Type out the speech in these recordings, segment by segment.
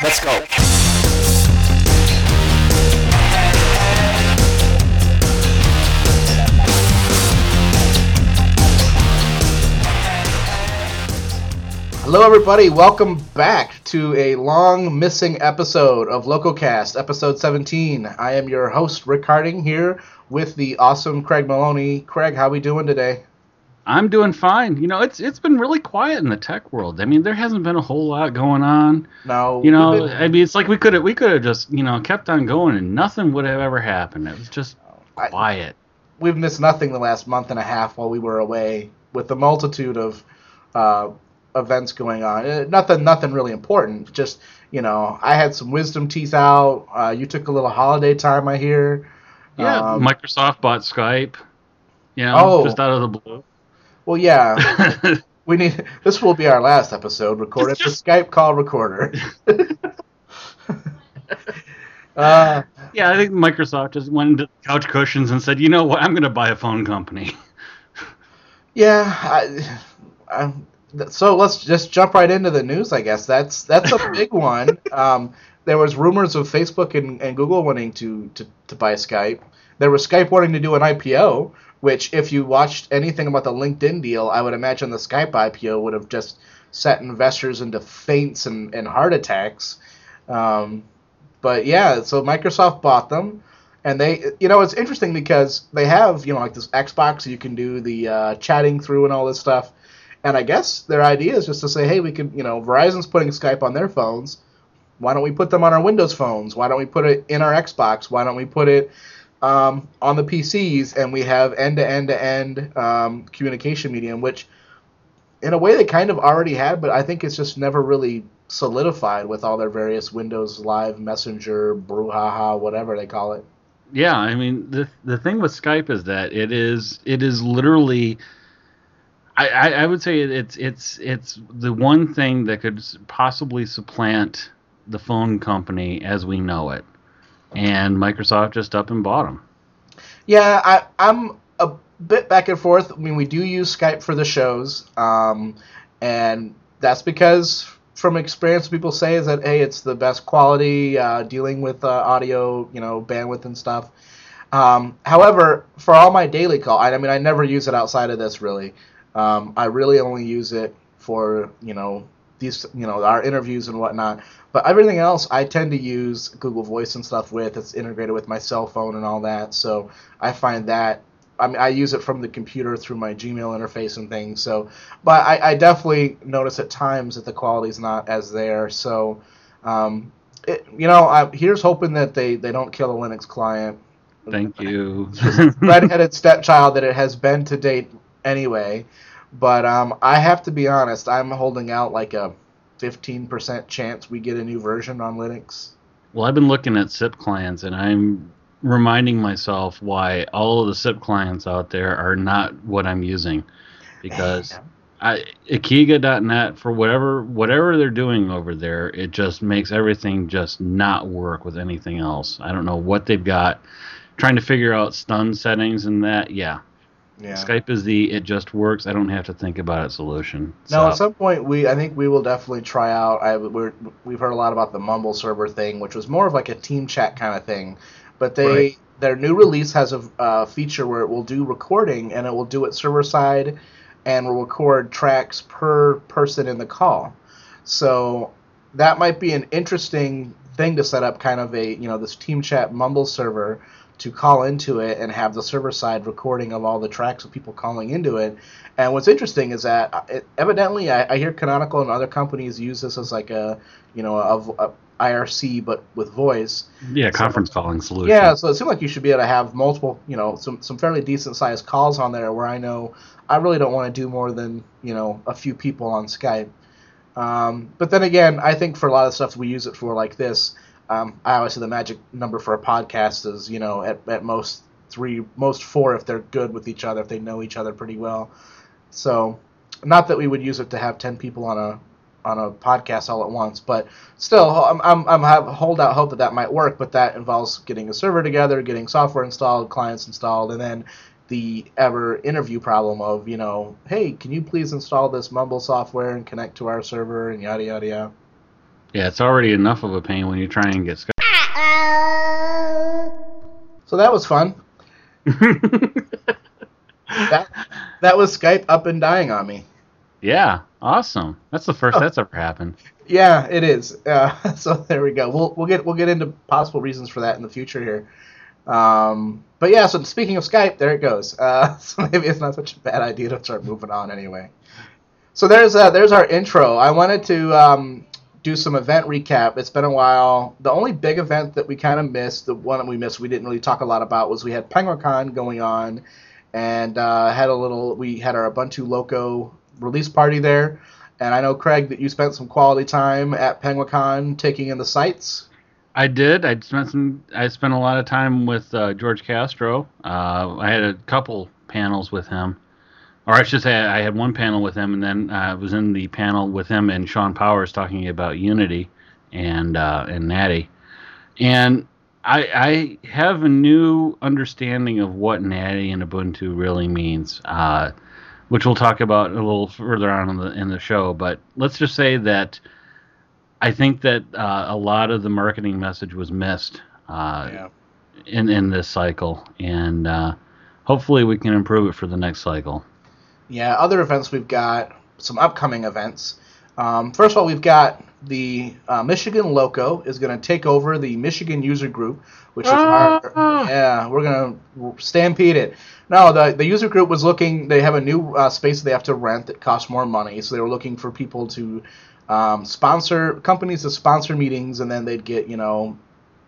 Let's go. Hello, everybody. Welcome back to a long missing episode of LocoCast, episode 17. I am your host, Rick Harding, here with the awesome Craig Maloney. Craig, how we doing today? I'm doing fine. You know, it's it's been really quiet in the tech world. I mean, there hasn't been a whole lot going on. No, You know, been- I mean, it's like we could have we could have just you know kept on going and nothing would have ever happened. It was just I- quiet. we've missed nothing the last month and a half while we were away with the multitude of uh, events going on. Uh, nothing, nothing really important. Just you know, I had some wisdom teeth out. Uh, you took a little holiday time, I hear. Yeah, Um, Microsoft bought Skype. Yeah, Oh. just out of the blue. Well, yeah. We need this will be our last episode recorded It's just- the Skype call recorder. uh, yeah, I think Microsoft just went into couch cushions and said, you know what, I'm going to buy a phone company. yeah, I, I, so let's just jump right into the news. I guess that's that's a big one. Um, there was rumors of Facebook and, and Google wanting to, to to buy Skype. There was Skype wanting to do an IPO, which if you watched anything about the LinkedIn deal, I would imagine the Skype IPO would have just set investors into faints and, and heart attacks. Um, but yeah, so Microsoft bought them, and they, you know, it's interesting because they have, you know, like this Xbox you can do the uh, chatting through and all this stuff. And I guess their idea is just to say, hey, we can, you know, Verizon's putting Skype on their phones. Why don't we put them on our Windows phones? Why don't we put it in our Xbox? Why don't we put it um, on the PCs and we have end to end to end um, communication medium, which in a way they kind of already had, but I think it's just never really solidified with all their various Windows Live Messenger, Brouhaha, whatever they call it. Yeah, I mean the the thing with Skype is that it is it is literally. I, I, would say it's it's it's the one thing that could possibly supplant the phone company as we know it, and Microsoft just up and bought them. Yeah, I, I'm a bit back and forth. I mean, we do use Skype for the shows, um, and that's because from experience, people say is that hey, it's the best quality uh, dealing with uh, audio, you know, bandwidth and stuff. Um, however, for all my daily call, I, I mean, I never use it outside of this really. Um, I really only use it for you know these you know our interviews and whatnot. But everything else, I tend to use Google Voice and stuff with. It's integrated with my cell phone and all that. So I find that I mean I use it from the computer through my Gmail interface and things. So, but I, I definitely notice at times that the quality's not as there. So, um, it, you know, I, here's hoping that they they don't kill a Linux client. Thank you. redheaded stepchild that it has been to date anyway. But um, I have to be honest, I'm holding out like a 15% chance we get a new version on Linux. well, I've been looking at SIP clients, and I'm reminding myself why all of the SIP clients out there are not what I'm using, because. I, Ekiga.net for whatever whatever they're doing over there, it just makes everything just not work with anything else. I don't know what they've got. Trying to figure out stun settings and that, yeah. Yeah. Skype is the it just works. I don't have to think about it solution. No, at some point we I think we will definitely try out. I we're, we've heard a lot about the Mumble server thing, which was more of like a team chat kind of thing, but they Right. their new release has a uh, feature where it will do recording and it will do it server side and will record tracks per person in the call. So that might be an interesting thing to set up, kind of a you know this team chat Mumble server to call into it and have the server side recording of all the tracks of people calling into it. And what's interesting is that uh, it, evidently I, I hear Canonical and other companies use this as like a you know a, a IRC but with voice. yeah, conference calling solution. Yeah, so it seems like you should be able to have multiple, you know, some some fairly decent sized calls on there where I know I really don't want to do more than you know a few people on Skype. Um, but then again, I think for a lot of stuff we use it for like this. Um, I always say the magic number for a podcast is you know at, at most three, most four if they're good with each other, if they know each other pretty well. So, not that we would use it to have ten people on a on a podcast all at once. But still, I'm I'm, I'm have hold out hope that that might work. But that involves getting a server together, getting software installed, clients installed, and then the ever interview problem of you know, hey, can you please install this Mumble software and connect to our server and yada yada yada. Yeah, it's already enough of a pain when you try and get Skype. So that was fun. that that was Skype up and dying on me. yeah, awesome. That's the first that's ever happened. Yeah, it is. Uh, so there we go. We'll we'll get we'll get into possible reasons for that in the future here. Um, but yeah, so speaking of Skype, there it goes. Uh, so maybe it's not such a bad idea to start moving on anyway. So there's uh, there's our intro. I wanted to um, do some event recap. It's been a while. The only big event that we kind of missed, the one that we missed, we didn't really talk a lot about, was we had Penguicon going on, and uh, had a little. We had our Ubuntu Loco release party there. And I know Craig that you spent some quality time at Penguicon taking in the sights. I did. I spent some. I spent a lot of time with uh, George Castro. Uh, I had a couple panels with him, or I should say, I had one panel with him, and then I was in the panel with him and Shawn Powers talking about Unity and uh, and Natty. And I, I have a new understanding of what Natty and Ubuntu really means, uh, which we'll talk about a little further on in the in the show. But let's just say that. I think that uh, a lot of the marketing message was missed uh, Yeah. in in this cycle, and uh, hopefully we can improve it for the next cycle. Yeah, other events we've got some upcoming events. Um, first of all, we've got the uh, Michigan Loco is going to take over the Michigan user group, which is our yeah. We're going to stampede it. No, the the user group was looking. They have a new uh, space they have to rent that costs more money, so they were looking for people to um, sponsor companies to sponsor meetings, and then they'd get you know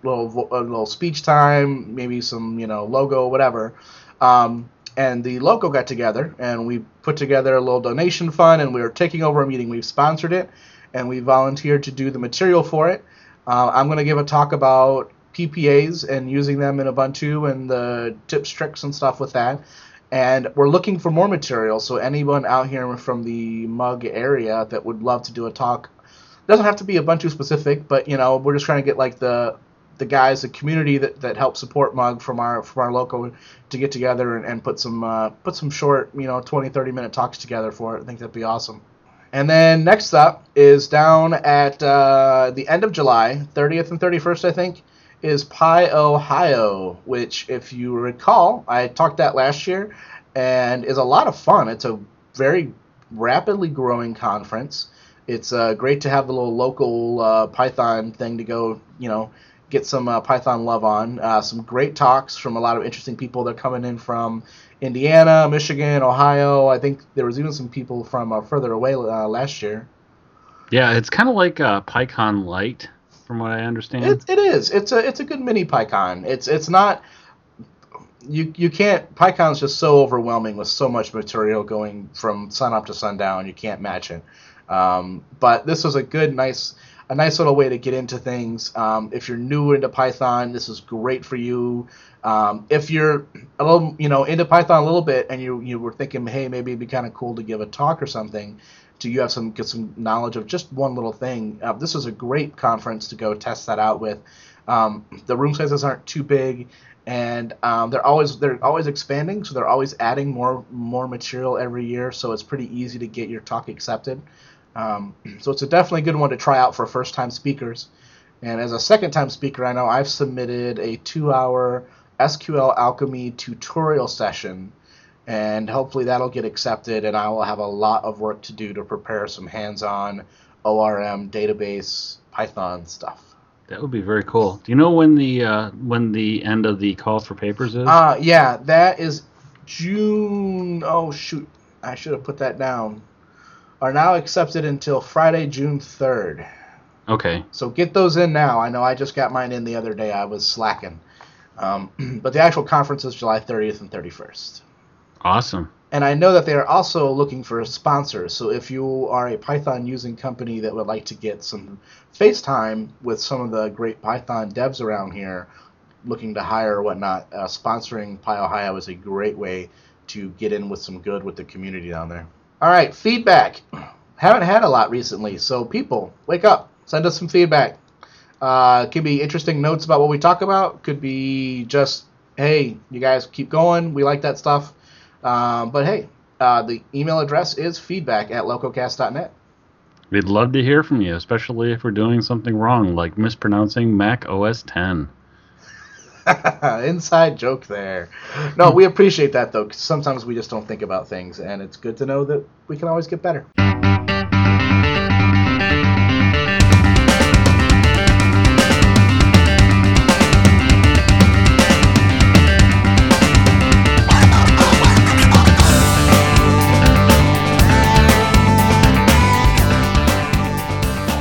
little a little speech time, maybe some you know logo, whatever. Um, and the local got together, and we put together a little donation fund, and we are taking over a meeting. We've sponsored it, and we volunteered to do the material for it. Uh, I'm going to give a talk about PPAs and using them in Ubuntu and the tips, tricks, and stuff with that. And we're looking for more material, so anyone out here from the Mug area that would love to do a talk doesn't have to be Ubuntu specific, but you know we're just trying to get like the the guys, the community that, that help support Mug from our from our local to get together and, and put some uh, put some short you know 20 30 minute talks together for it. I think that'd be awesome. And then next up is down at uh, the end of July, 30th and 31st, I think, is PyOhio, which, if you recall, I talked that last year, and is a lot of fun. It's a very rapidly growing conference. It's uh, great to have the little local uh, Python thing to go, you know, get some uh, Python love on. Uh, some great talks from a lot of interesting people. They're coming in from Indiana, Michigan, Ohio. I think there was even some people from uh, further away uh, last year. Yeah, it's kind of like uh, PyCon Lite, from what I understand. It, it is. It's a it's a good mini PyCon. It's it's not. You you can't. PyCon's just so overwhelming with so much material going from sun up to sundown. You can't match it. Um, but this was a good, nice, a nice little way to get into things. Um, if you're new into Python, this is great for you. Um, if you're a little, you know, into Python a little bit, and you you were thinking, hey, maybe it'd be kind of cool to give a talk or something. Do you have some get some knowledge of just one little thing? Uh, this is a great conference to go test that out with. Um, the room sizes aren't too big, and um, they're always they're always expanding, so they're always adding more more material every year. So it's pretty easy to get your talk accepted. Um, so it's a definitely good one to try out for first time speakers. And as a second time speaker, I know I've submitted a two hour SQL Alchemy tutorial session, and hopefully that'll get accepted, and I will have a lot of work to do to prepare some hands on ORM database Python stuff. That would be very cool. Do you know when the uh, when the end of the call for papers is? Uh, yeah, that is June. Oh, shoot. I should have put that down. Are now accepted until Friday, June 3rd. okay. So get those in now. I know I just got mine in the other day. I was slacking. Um, but the actual conference is July 30th and 31st. Awesome. And I know that they are also looking for sponsors. So if you are a Python using company that would like to get some FaceTime with some of the great Python devs around here, looking to hire or whatnot, uh, sponsoring PyOhio is a great way to get in with some good with the community down there. All right, feedback. haven't had a lot recently. So people, wake up, send us some feedback. Uh, could be interesting notes about what we talk about. Could be just, hey, you guys keep going. We like that stuff. Um, but hey, uh, the email address is feedback at lococast.net. We'd love to hear from you, especially if we're doing something wrong, like mispronouncing Mac OS 10. Inside joke there. No, we appreciate that though. sometimes we just don't think about things, and it's good to know that we can always get better.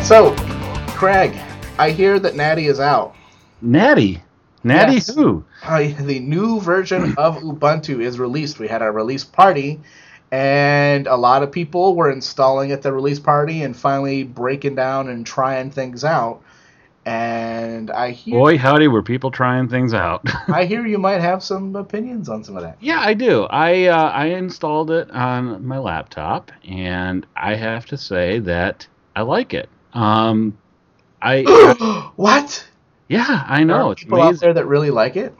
So, Craig, I hear that Natty is out. Natty? Natty Yes. who? Uh, the new version of Ubuntu is released. We had our release party, and a lot of people were installing at the release party and finally breaking down and trying things out. And I hear, Boy, howdy, were people trying things out. I hear you might have some opinions on some of that. yeah, I do. I uh, I installed it on my laptop, and I have to say that I like it. Um, I what? Yeah, I There know are it's people out there that really like it.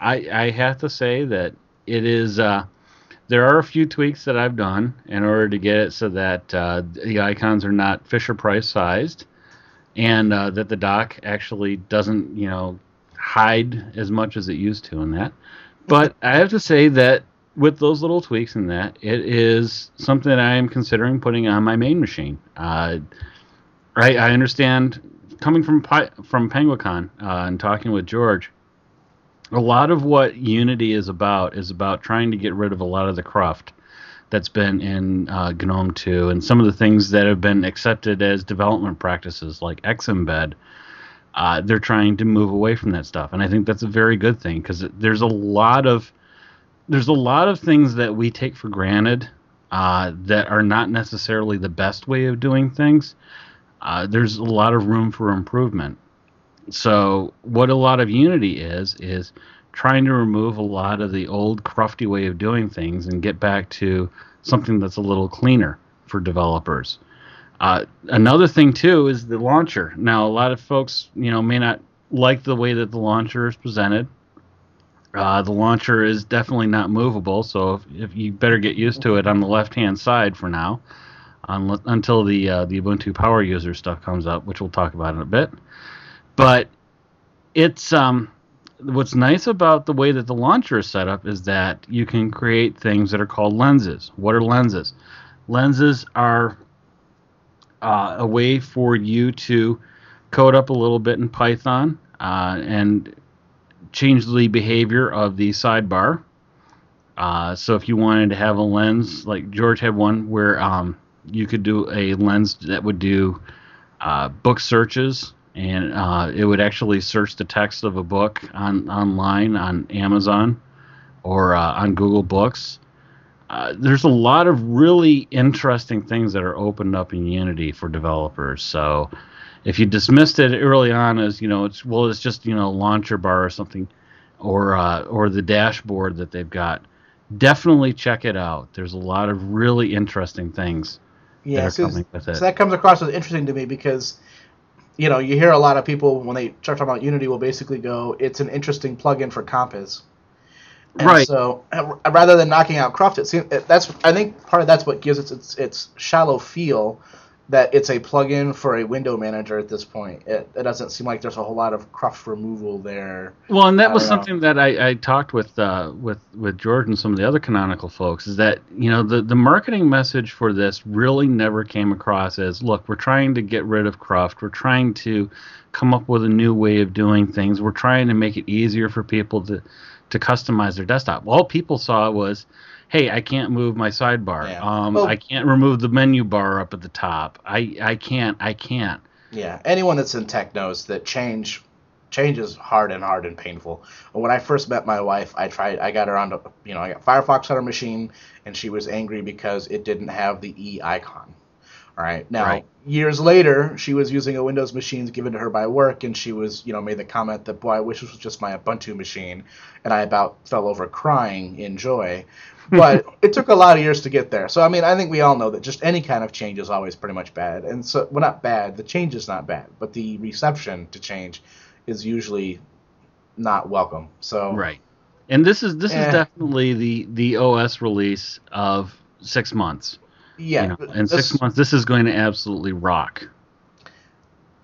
I, I have to say that it is. Uh, there are a few tweaks that I've done in order to get it so that uh, the icons are not Fisher Price sized, and uh, that the dock actually doesn't, you know, hide as much as it used to in that. But I have to say that with those little tweaks and that, it is something that I am considering putting on my main machine. Uh, I, I understand coming from from Penguicon uh, and talking with George a lot of what Unity is about is about trying to get rid of a lot of the cruft that's been in uh, GNOME 2 and some of the things that have been accepted as development practices like Xembed. Uh, they're trying to move away from that stuff, and I think that's a very good thing because there's a lot of there's a lot of things that we take for granted uh, that are not necessarily the best way of doing things. Uh, there's a lot of room for improvement. So what a lot of Unity is is trying to remove a lot of the old crufty way of doing things and get back to something that's a little cleaner for developers. Uh, another thing too is the launcher. Now a lot of folks, you know, may not like the way that the launcher is presented. Uh, the launcher is definitely not movable, so if, if you better get used to it on the left-hand side for now, unle- until the uh, the Ubuntu Power User stuff comes up, which we'll talk about in a bit. But it's um what's nice about the way that the launcher is set up is that you can create things that are called lenses. What are lenses? Lenses are uh, a way for you to code up a little bit in python uh, and change the behavior of the sidebar. Uh, so if you wanted to have a lens like george had one where um, you could do a lens that would do uh, book searches and uh, it would actually search the text of a book on online on Amazon or uh, on Google Books. Uh, there's a lot of really interesting things that are opened up in Unity for developers. So if you dismissed it early on as you know, it's well, it's just you know launcher bar or something, or uh, or the dashboard that they've got. Definitely check it out. There's a lot of really interesting things Yeah, so, coming with it. so that comes across as interesting to me because, you know, you hear a lot of people when they start talking about Unity will basically go, "It's an interesting plugin for Compiz." And Right. So uh, rather than knocking out Cruft, it seems that's I think part of that's what gives it its its shallow feel that it's a plugin for a window manager at this point. It, it doesn't seem like there's a whole lot of Cruft removal there. Well, and that was know. something that I, I talked with uh, with with George and some of the other canonical folks. Is that you know the the marketing message for this really never came across as look, we're trying to get rid of Cruft, we're trying to come up with a new way of doing things, we're trying to make it easier for people to to customize their desktop. All people saw was, hey, I can't move my sidebar, Yeah. um, Well- I can't remove the menu bar up at the top, I I can't, I can't. Yeah, anyone that's in tech knows that change change is hard and hard and painful. When I first met my wife, I tried I got her onto you know, I got Firefox on her machine and she was angry because it didn't have the E icon. Right. Now, Right. years later, she was using a Windows machine given to her by work, and she was, you know, made the comment that, boy, I wish this was just my Ubuntu machine, and I about fell over crying in joy. But it took a lot of years to get there. So, I mean, I think we all know that just any kind of change is always pretty much bad. And so, well, not bad. The change is not bad, but the reception to change is usually not welcome. So, Right. And this is this Eh. is definitely the the OS release of six months. Yeah. you know, in this- six months, this is going to absolutely rock.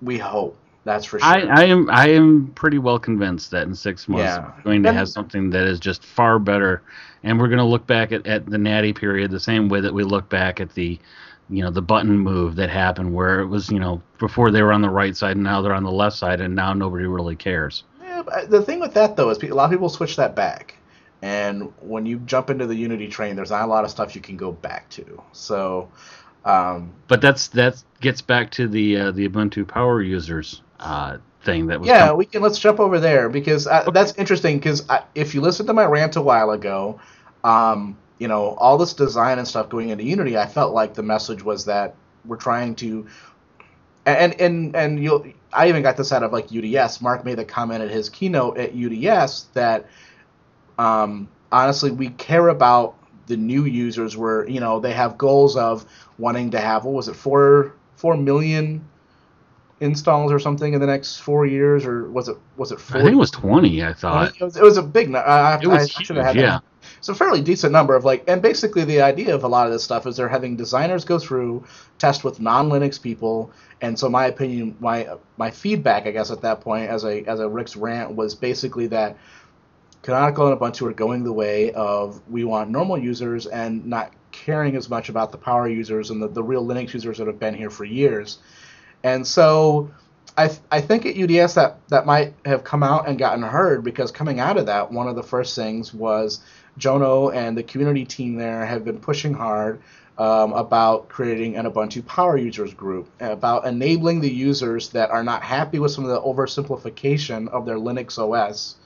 we hope. That's for sure. I, I am I am pretty well convinced that in six months Yeah. we're going to have something that is just far better, and we're going to look back at, at the Natty period the same way that we look back at the, you know, the button move that happened where it was you know before they were on the right side and now they're on the left side and now nobody really cares. Yeah, but uh, the thing with that though is a lot of people switch that back, and when you jump into the Unity train, there's not a lot of stuff you can go back to. So, um, But that's that gets back to the uh, the Ubuntu power users uh, thing that was yeah, com- we can let's jump over there because uh, that's interesting. Because if you listen to my rant a while ago, um, you know all this design and stuff going into Unity, I felt like the message was that we're trying to, and and and you'll I even got this out of like UDS. Mark made the comment at his keynote at UDS that, um, honestly, we care about the new users. Where you know they have goals of wanting to have what was it four four million installs or something in the next four years, or was it was it four? I think it was twenty. I thought it was, it was a big. nu- I, it was I, I huge. should Yeah, that. It's a fairly decent number of like, and basically the idea of a lot of this stuff is they're having designers go through, test with non-Linux people, and so my opinion, my my feedback, I guess at that point, as a as a Rick's rant was basically that Canonical and Ubuntu are going the way of we want normal users and not caring as much about the power users and the, the real Linux users that have been here for years. And so I, th- I think at UDS that, that might have come out and gotten heard because coming out of that, one of the first things was Jono and the community team there have been pushing hard um, about creating an Ubuntu power users group, about enabling the users that are not happy with some of the oversimplification of their Linux OS.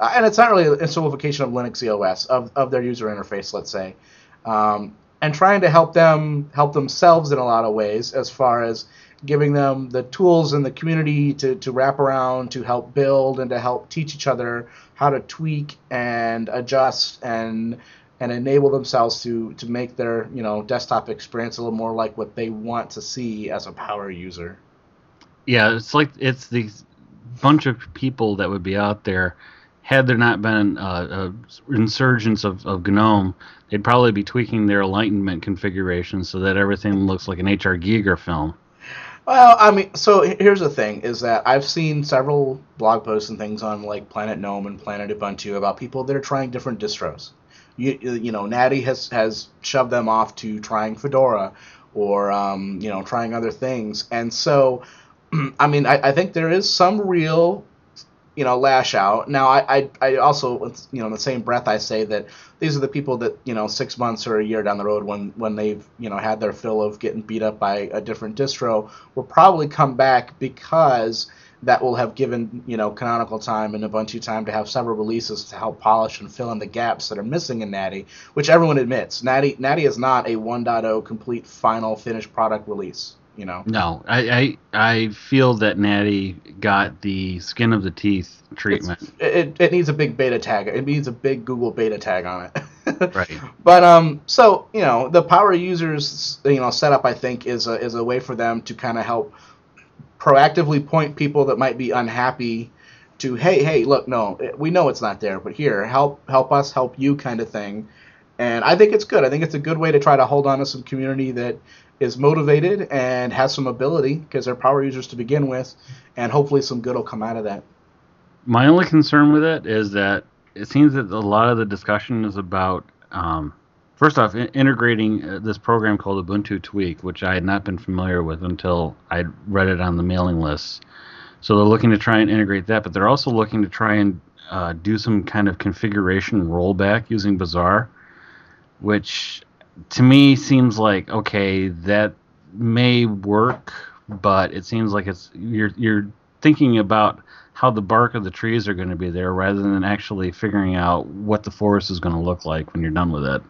Uh, and it's not really a simplification of Linux OS, of, of their user interface, let's say. Um, and trying to help them help themselves in a lot of ways as far as giving them the tools in the community to, to wrap around to help build and to help teach each other how to tweak and adjust and and enable themselves to to make their you know desktop experience a little more like what they want to see as a power user. yeah. It's like it's these bunch of people that would be out there. Had there not been uh, a insurgence of, of GNOME, they'd probably be tweaking their Enlightenment configuration so that everything looks like an HR Giger film. Well, I mean, so here's the thing: is that I've seen several blog posts and things on like Planet Gnome and Planet Ubuntu about people that are trying different distros. You, you know, Natty has has shoved them off to trying Fedora or um, you know trying other things, and so I mean, I, I think there is some real you know lash out. Now, I, I I also you know in the same breath I say that these are the people that you know six months or a year down the road when when they've you know had their fill of getting beat up by a different distro will probably come back because that will have given you know canonical time and ubuntu time to have several releases to help polish and fill in the gaps that are missing in natty which everyone admits natty natty is not a 1.0 complete final finished product release you know? No, I, I I feel that Natty got the skin of the teeth treatment. it, it needs a big beta tag. It needs a big google beta tag on it. Right. But um, so you know, the power users you know setup I think is a is a way for them to kind of help proactively point people that might be unhappy to hey hey look no we know it's not there but here help help us help you kind of thing. And i think it's good. I think it's a good way to try to hold on to some community that is motivated and has some ability because they're power users to begin with and hopefully some good will come out of that My only concern with it is that it seems that a lot of the discussion is about, um, first off, in- integrating uh, this program called Ubuntu Tweak, which I had not been familiar with until I read it on the mailing list. So they're looking to try and integrate that, but they're also looking to try and uh, do some kind of configuration rollback using Bazaar, which to me seems like okay, that may work, but it seems like it's you're you're thinking about how the bark of the trees are going to be there rather than actually figuring out what the forest is going to look like when you're done with it.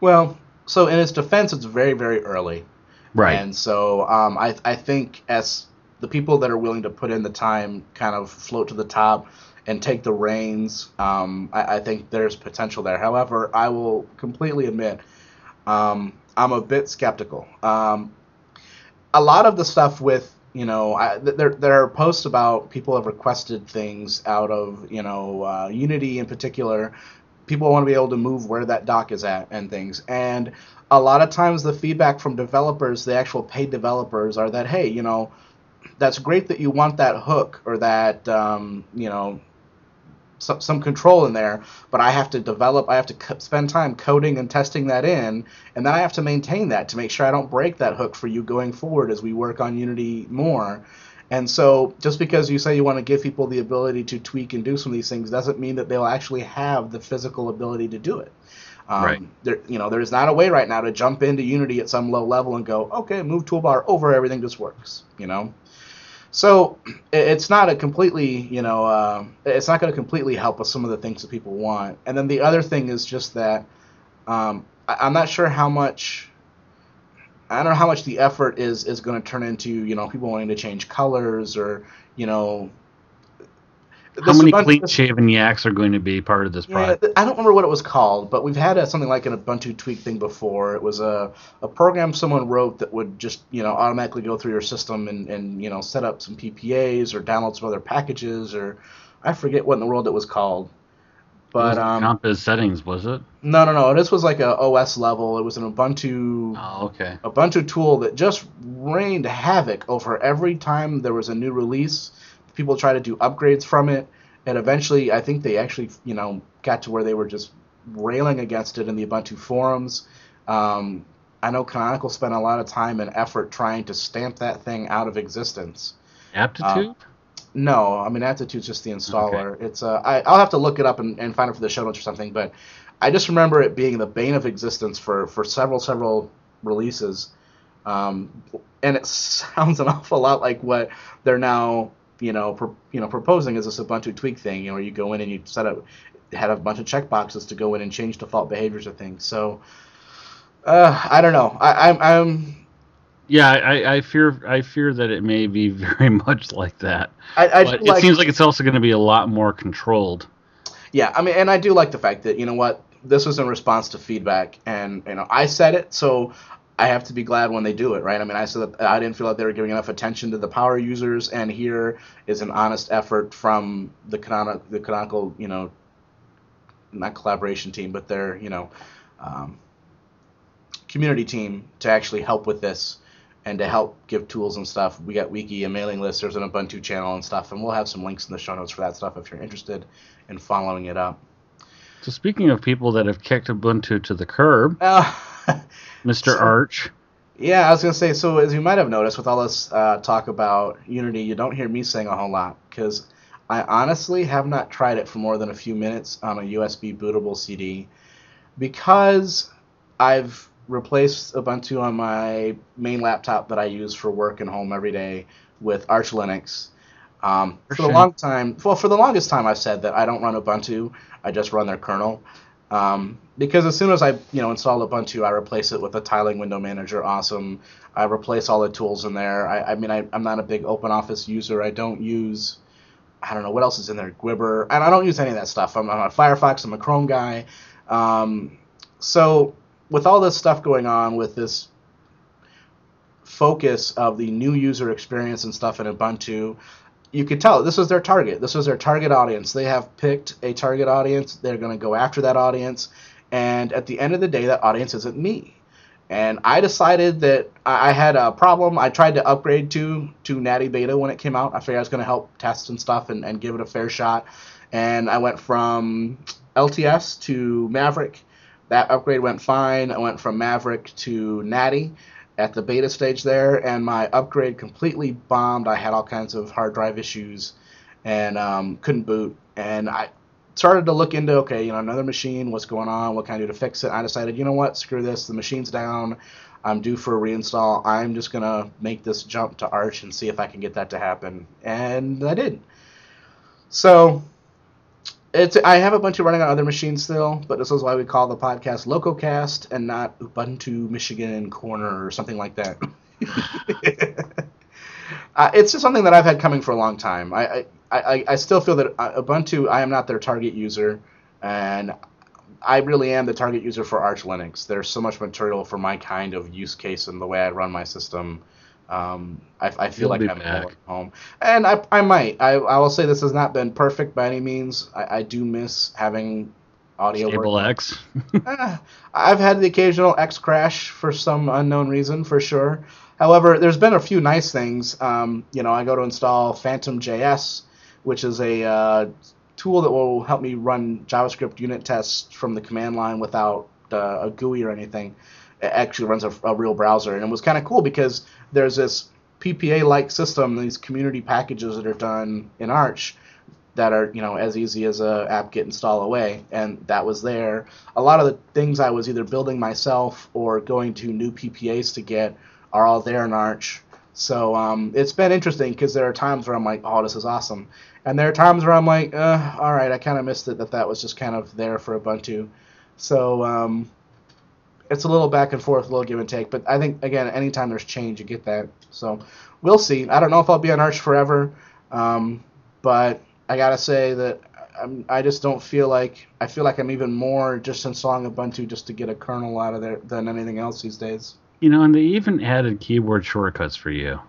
Well, so in its defense, it's very, very early. Right. And so um, I I think as the people that are willing to put in the time kind of float to the top and take the reins, um, I, I think there's potential there. However, I will completely admit um, I'm a bit skeptical. Um, a lot of the stuff with you know, I, there there are posts about people have requested things out of you know uh, Unity in particular. People want to be able to move where that dock is at and things. And a lot of times the feedback from developers, the actual paid developers, are that hey, you know, that's great that you want that hook or that um, you know some, some control in there, but I have to develop, I have to co- spend time coding and testing that in, and then I have to maintain that to make sure I don't break that hook for you going forward as we work on Unity more. And so, just because you say you want to give people the ability to tweak and do some of these things doesn't mean that they'll actually have the physical ability to do it. Um, right. There, you know, there's not a way right now to jump into Unity at some low level and go, okay, move toolbar over, everything just works. You know. So it's not a completely, you know, uh, it's not going to completely help with some of the things that people want. And then the other thing is just that um, I, am not sure how much. I don't know how much the effort is is going to turn into, you know, people wanting to change colors or, you know, how many clean shaven yaks are going to be part of this project? Yeah, I don't remember what it was called, but we've had a, something like an Ubuntu tweak thing before. It was a, a program someone wrote that would just you know automatically go through your system and, and you know set up some PPAs or download some other packages or I forget what in the world it was called. But um, Compiz settings was it? No, no, no. This was like a OS level. It was an Ubuntu. Oh, okay. Ubuntu tool that just rained havoc over every time there was a new release people try to do upgrades from it, and eventually, I think they actually, you know, got to where they were just railing against it in the Ubuntu forums. Um, I know Canonical spent a lot of time and effort trying to stamp that thing out of existence. Aptitude? Um, no, I mean Aptitude's just the installer. Okay. It's uh, I, I'll have to look it up and, and find it for the show notes or something. But I just remember it being the bane of existence for for several several releases. Um, and it sounds an awful lot like what they're now you know, pro, you know, proposing is this Ubuntu tweak thing, you know, where you go in and you set up, had a bunch of checkboxes to go in and change default behaviors of things. So, uh, I don't know. I, I'm, I'm yeah, I, I fear I fear that it may be very much like that. I, I but it seems like it's also going to be a lot more controlled. Yeah, I mean, and I do like the fact that you know what this was in response to feedback, and you know I said it, so I have to be glad when they do it, right? I mean, I said that I didn't feel like they were giving enough attention to the power users, and here is an honest effort from the canonical, the canonical, you know, not collaboration team, but their, you know, um, community team to actually help with this and to help give tools and stuff. We got wiki and mailing lists. There's an Ubuntu channel and stuff, and we'll have some links in the show notes for that stuff if you're interested in following it up. So speaking of people that have kicked Ubuntu to the curb. Uh, Mr. So, Arch. Yeah, I was gonna say. So as you might have noticed, with all this uh, talk about Unity, you don't hear me saying a whole lot because I honestly have not tried it for more than a few minutes on a USB bootable CD because I've replaced Ubuntu on my main laptop that I use for work and home every day with Arch Linux. Um, for, for the long time, well, for the longest time, I've said that I don't run Ubuntu. I just run their kernel. Um, because as soon as I you know install Ubuntu, I replace it with a tiling window manager. Awesome. I replace all the tools in there. I, I mean, I, am not a big Open Office user. I don't use, I don't know what else is in there, Gwibber, and I don't use any of that stuff. I'm, I'm a Firefox. I'm a Chrome guy. Um, so with all this stuff going on, with this focus of the new user experience and stuff in Ubuntu, you could tell this was their target. This was their target audience. They have picked a target audience. They're going to go after that audience. And at the end of the day, that audience isn't me. And I decided that I had a problem. I tried to upgrade to to Natty Beta when it came out. I figured I was going to help test and stuff and, and give it a fair shot. And I went from LTS to Maverick. That upgrade went fine. I went from Maverick to Natty at the beta stage there, and my upgrade completely bombed. I had all kinds of hard drive issues and um, couldn't boot. And I started to look into okay, you know, another machine, what's going on, what can I do to fix it? I decided, you know what, screw this. The machine's down. I'm due for a reinstall. I'm just gonna make this jump to Arch and see if I can get that to happen, and I did. So it's I have a bunch of running on other machines still, but this is why we call the podcast LocoCast and not Ubuntu Michigan Corner or something like that. uh, it's just something that I've had coming for a long time. I, I, I, I still feel that uh, Ubuntu, I am not their target user, and I really am the target user for Arch Linux. There's so much material for my kind of use case and the way I run my system. Um, I, I feel You'll like I'm back. more at home, and I, I might. I, I will say this has not been perfect by any means. I, I do miss having audio. work. Stable X. Eh, I've had the occasional X crash for some unknown reason, for sure. However, there's been a few nice things. Um, you know, I go to install Phantom.js, which is a uh, tool that will help me run JavaScript unit tests from the command line without uh, a GUI or anything. It actually runs a, a real browser, and it was kind of cool because there's this PPA-like system, these community packages that are done in Arch that are you know as easy as a apt-get install away. And that was there. A lot of the things i was either building myself or going to new ppas to get are all there in arch. So um, it's been interesting because there are times where i'm like oh this is awesome. And there are times where i'm like uh, all right i kind of missed it that that was just kind of there for ubuntu. So um, it's a little back and forth a little give and take but i think again anytime there's change you get that so we'll see i don't know if i'll be on arch forever um, but I gotta say that I'm, I just don't feel like I feel like I'm even more just installing Ubuntu just to get a kernel out of there than anything else these days. You know, and they even added keyboard shortcuts for you.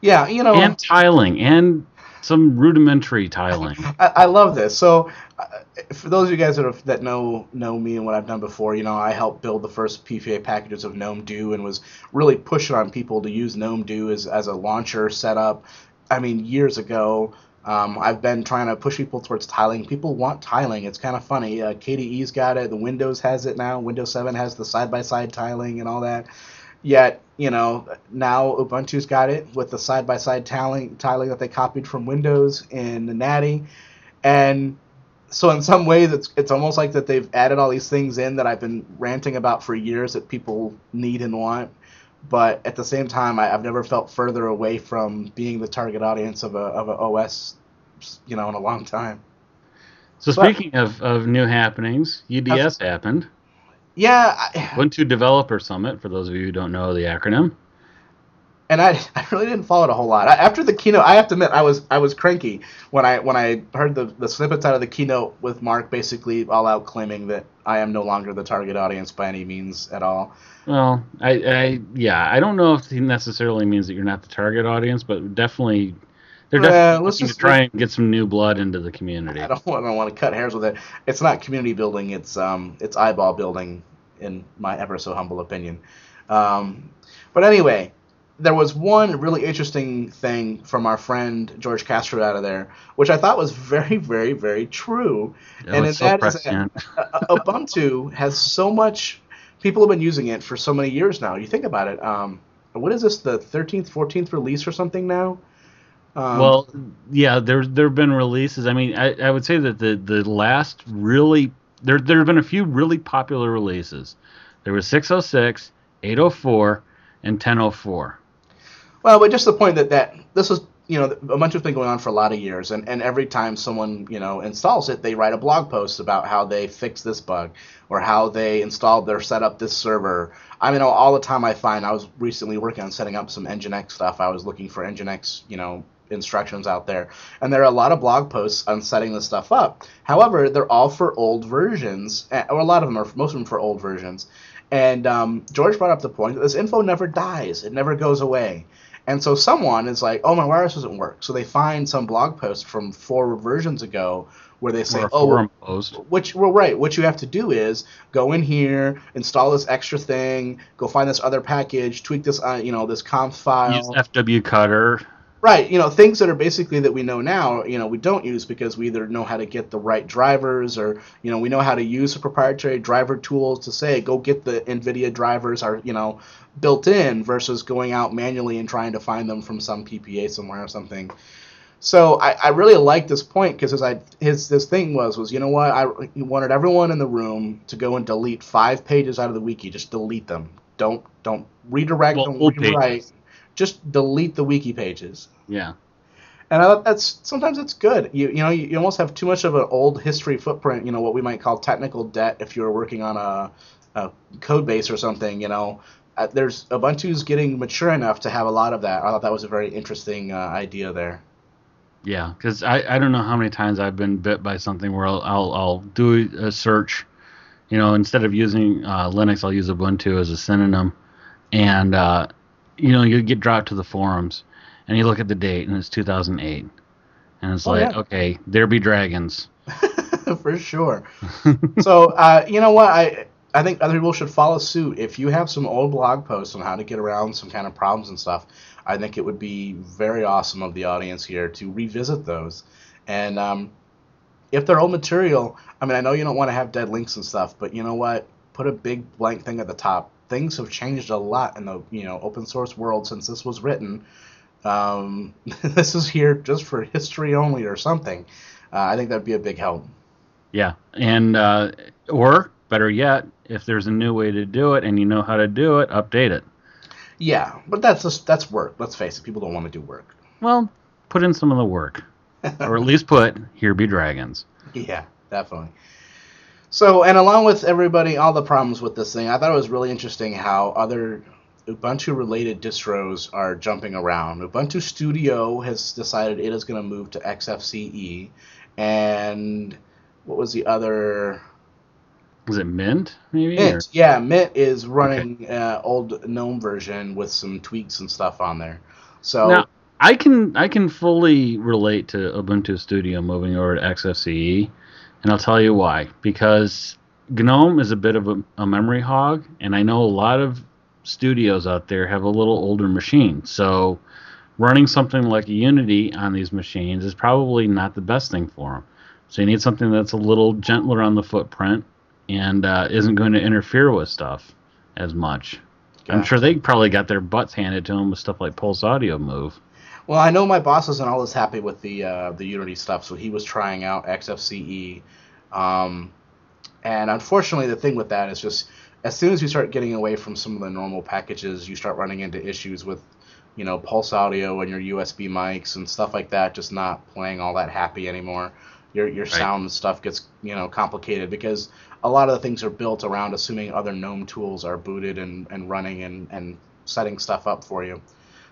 Yeah, you know, And tiling, and some rudimentary tiling. I, I love this. So, uh, for those of you guys that, that know know me and what I've done before, you know, I helped build the first PPA packages of GNOME Do and was really pushing on people to use GNOME Do as, as a launcher setup. I mean, years ago. Um, I've been trying to push people towards tiling. People want tiling. It's kind of funny. Uh, KDE's got it. The Windows has it now. Windows 7 has the side-by-side tiling and all that. Yet, you know, now Ubuntu's got it with the side-by-side tiling, tiling that they copied from Windows in the Natty. And so in some ways, it's it's almost like that they've added all these things in that I've been ranting about for years that people need and want. But at the same time, I, I've never felt further away from being the target audience of a of a OS, you know, in a long time. So But- speaking of, of new happenings, UDS happened. Yeah, I, Went to Developer Summit, for those of you who don't know the acronym. and I, I really didn't follow it a whole lot. I, after the keynote, I have to admit I was I was cranky when I when I heard the, the snippets out of the keynote with Mark basically all out claiming that I am no longer the target audience by any means at all. Well, I, I yeah, I don't know if he necessarily means that you're not the target audience, but definitely they're Yeah, definitely let's just- to try and get some new blood into the community. I don't want I want to cut hairs with it. It's not community building. It's um it's eyeball building, in my ever so humble opinion. Um, but anyway, there was one really interesting thing from our friend George Castro out of there, which I thought was very very very true. Oh, and it's that so is- uh, Ubuntu has so much. People have been using it for so many years now. You think about it. Um, what is this? The 13th, 14th release or something now? Um, well, yeah, there's there have been releases. I mean, I, I would say that the the last really there there have been a few really popular releases. There was 606, 804, and 1004. Well, but just the point that that this was you know a bunch of been going on for a lot of years, and, and every time someone you know installs it, they write a blog post about how they fixed this bug or how they installed their set up this server. I mean, all the time I find I was recently working on setting up some Nginx stuff. I was looking for Nginx, you know, instructions out there, and there are a lot of blog posts on setting this stuff up. However, they're all for old versions, eh, or a lot of them are most of them for old versions. And um, George brought up the point that this info never dies; it never goes away. And so someone is like, "Oh, my wireless doesn't work." So they find some blog post from four versions ago where they say, "Oh, post. which well, right. What you have to do is go in here, install this extra thing, go find this other package, tweak this, uh, you know, this conf file, Use FW Cutter. Right, you know, things that are basically that we know now, you know, we don't use because we either know how to get the right drivers or, you know, we know how to use the proprietary driver tools to say, go get the NVIDIA drivers are, you know, built in versus going out manually and trying to find them from some PPA somewhere or something. So I, I really like this point because his, I- his this thing was was you know what I he wanted everyone in the room to go and delete five pages out of the wiki just delete them don't don't redirect Well, don't rewrite pages. Just delete the wiki pages Yeah. and I, thought that's sometimes it's good. You you know you, you almost have too much of an old history footprint. You know what we might call technical debt if you're working on a, a code base or something. You know, uh, there's Ubuntu's getting mature enough to have a lot of that. I thought that was a very interesting uh, idea there. Yeah, because I, I don't know how many times I've been bit by something where I'll I'll, I'll do a search, you know, instead of using uh, Linux, I'll use Ubuntu as a synonym, and uh, you know you get dropped to the forums, and you look at the date and it's 2008, and it's Oh, like yeah. okay, there be dragons. For sure. so uh, you know what I I think other people should follow suit. If you have some old blog posts on how to get around some kind of problems and stuff, I think it would be very awesome of the audience here to revisit those. And um, if they're old material, I mean, I know you don't want to have dead links and stuff, but you know what? Put a big blank thing at the top. Things have changed a lot in the you know open source world since this was written. Um, this is here just for history only or something. Uh, I think that'd be a big help. Yeah, and uh, or better yet, if there's a new way to do it and you know how to do it, update it. Yeah, but that's just, that's work. Let's face it, people don't want to do work. Well, put in some of the work, or at least put here be dragons. Yeah, definitely. So, and along with everybody, all the problems with this thing, I thought it was really interesting how other Ubuntu related distros are jumping around. Ubuntu Studio has decided it is going to move to XFCE, and what was the other? Was it Mint maybe? or- Yeah, Mint is running uh, old GNOME version with some tweaks and stuff on there. So, Now, I can I can fully relate to Ubuntu Studio moving over to XFCE, and I'll tell you why. Because GNOME is a bit of a, a memory hog, and I know a lot of studios out there have a little older machine. So running something like Unity on these machines is probably not the best thing for them. So you need something that's a little gentler on the footprint and uh, isn't going to interfere with stuff as much. I'm sure they probably got their butts handed to them with stuff like Pulse Audio Move. Well, I know my boss isn't all as happy with the uh, the Unity stuff, so he was trying out XFCE. Um, and unfortunately, the thing with that is just as soon as you start getting away from some of the normal packages, you start running into issues with, you know, Pulse Audio and your USB mics and stuff like that, just not playing all that happy anymore. Your your Right. sound stuff gets you know complicated because a lot of the things are built around assuming other GNOME tools are booted and, and running and, and setting stuff up for you.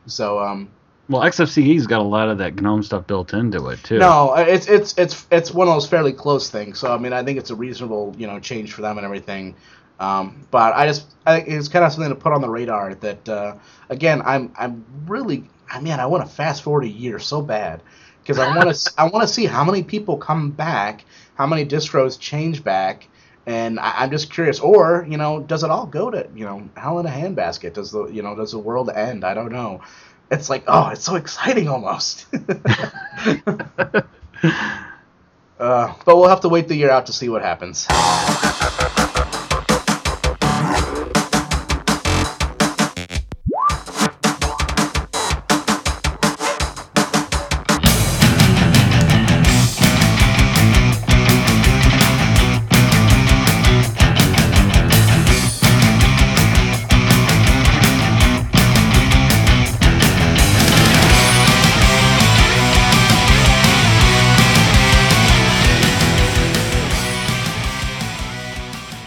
So um, Well, XFCE's got a lot of that GNOME stuff built into it too. No, it's it's it's it's one of those fairly close things. So I mean, I think it's a reasonable you know change for them and everything. Um, but I just I think it's kind of something to put on the radar. That uh, again, I'm I'm really I mean I want to fast forward a year so bad because I want to I want to see how many people come back, how many distros change back. And I, I'm just curious, or you know, does it all go to you know hell in a handbasket? Does the you know does the world end? I don't know. It's like oh, it's so exciting almost. Uh, but we'll have to wait the year out to see what happens.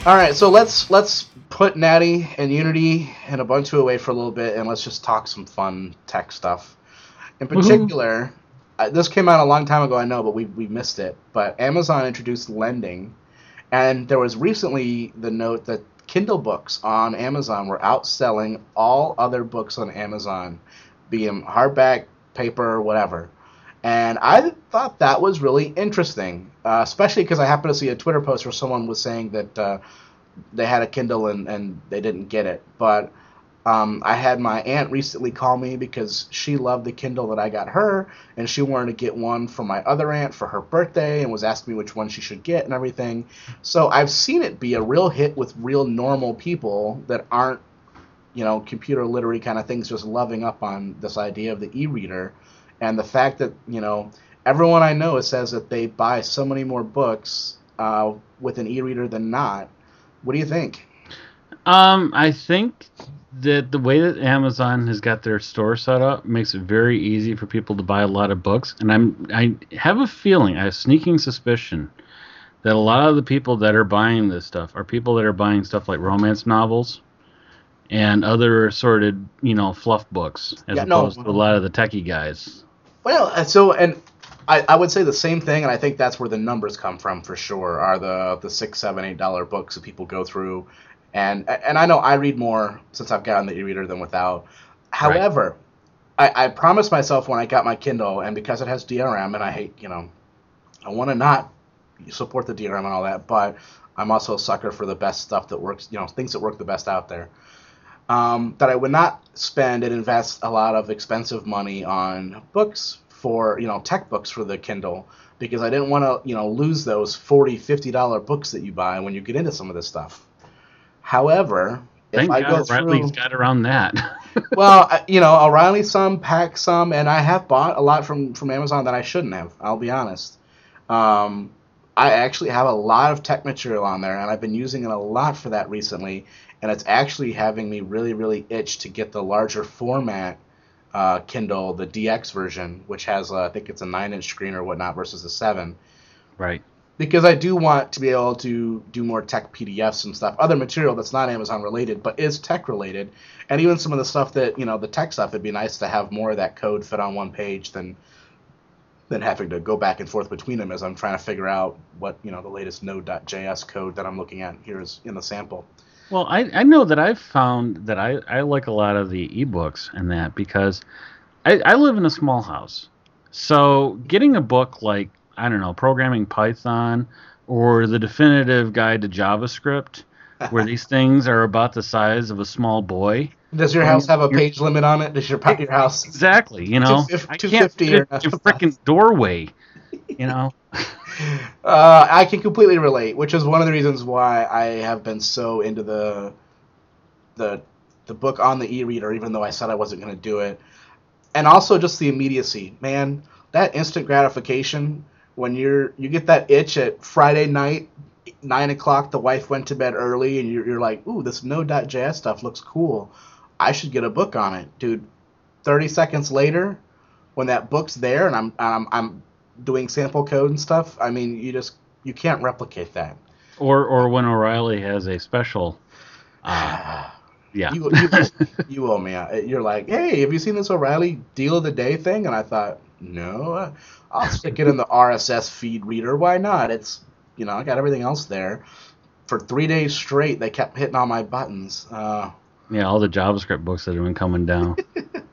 All right, so let's let's put Natty and Unity and Ubuntu away for a little bit, and let's just talk some fun tech stuff. In Woohoo. particular, uh, this came out a long time ago, I know, but we we missed it. But Amazon introduced lending, and there was recently the note that Kindle books on Amazon were outselling all other books on Amazon, be them hardback, paper, whatever. And I thought that was really interesting, uh, especially because I happened to see a Twitter post where someone was saying that uh, they had a Kindle and, and they didn't get it. But um, I had my aunt recently call me because she loved the Kindle that I got her, and she wanted to get one for my other aunt for her birthday and was asking me which one she should get and everything. So I've seen it be a real hit with real normal people that aren't, you know, computer literary kind of things, just loving up on this idea of the e reader and the fact that you know everyone I know says that they buy so many more books uh, with an e-reader than not. What do you think? Um, I think that the way that Amazon has got their store set up makes it very easy for people to buy a lot of books, and I'm I have a feeling, I have a sneaking suspicion that a lot of the people that are buying this stuff are people that are buying stuff like romance novels and other assorted, you know, fluff books as Yeah, no. opposed to a lot of the techie guys. Well, so and I, I would say the same thing, and I think that's where the numbers come from for sure. Are the the six, seven, eight dollar books that people go through, and and I know I read more since I've gotten the e-reader than without. However, I, I promised myself when I got my Kindle, and because it has DRM, and I hate you know, I want to not support the DRM and all that, but I'm also a sucker for the best stuff that works, you know, things that work the best out there. Um, that I would not spend and invest a lot of expensive money on books for, you know, tech books for the Kindle because I didn't want to, you know, lose those 40 50 dollar books that you buy when you get into some of this stuff. However, Thank if I go God O'Reilly's through, got around that. well, you know, O'Reilly some, Packt some, and I have bought a lot from from Amazon that I shouldn't have. I'll be honest. Um, I actually have a lot of tech material on there, and I've been using it a lot for that recently. And it's actually having me really, really itch to get the larger format uh, Kindle, the DX version, which has, uh, I think it's a nine-inch screen or whatnot, versus a seven right. because I do want to be able to do more tech PDFs and stuff, other material that's not Amazon related but is tech related, and even some of the stuff that you know the tech stuff. It'd be nice to have more of that code fit on one page than than having to go back and forth between them as I'm trying to figure out what you know the latest Node.js code that I'm looking at here is in the sample. Well, I, I know that I've found that I, I like a lot of the ebooks and that because I, I live in a small house. So getting a book like, I don't know, Programming Python or the definitive guide to JavaScript, where these things are about the size of a small boy. Does your house have a page limit on it? Does your your house? Exactly, you know, 250 I can't or fit a freaking doorway, you know. Uh, I can completely relate, which is one of the reasons why I have been so into the the the book on the e-reader, even though I said I wasn't going to do it, and also just the immediacy, man. That instant gratification when you're you get that itch at Friday night, nine o'clock. The wife went to bed early, and you're, you're like, "Ooh, this Node.js stuff looks cool. I should get a book on it, dude." Thirty seconds later, when that book's there, and I'm I'm, I'm doing sample code and stuff. I mean, you just you can't replicate that. Or or when O'Reilly has a special. Uh, yeah. You, you, you owe me. You're like, hey, have you seen this O'Reilly deal of the day thing? And I thought, no, uh, I'll stick it in the RSS feed reader. Why not? It's you know I got everything else there. For three days straight, they kept hitting all my buttons. Uh, yeah, all the JavaScript books that have been coming down.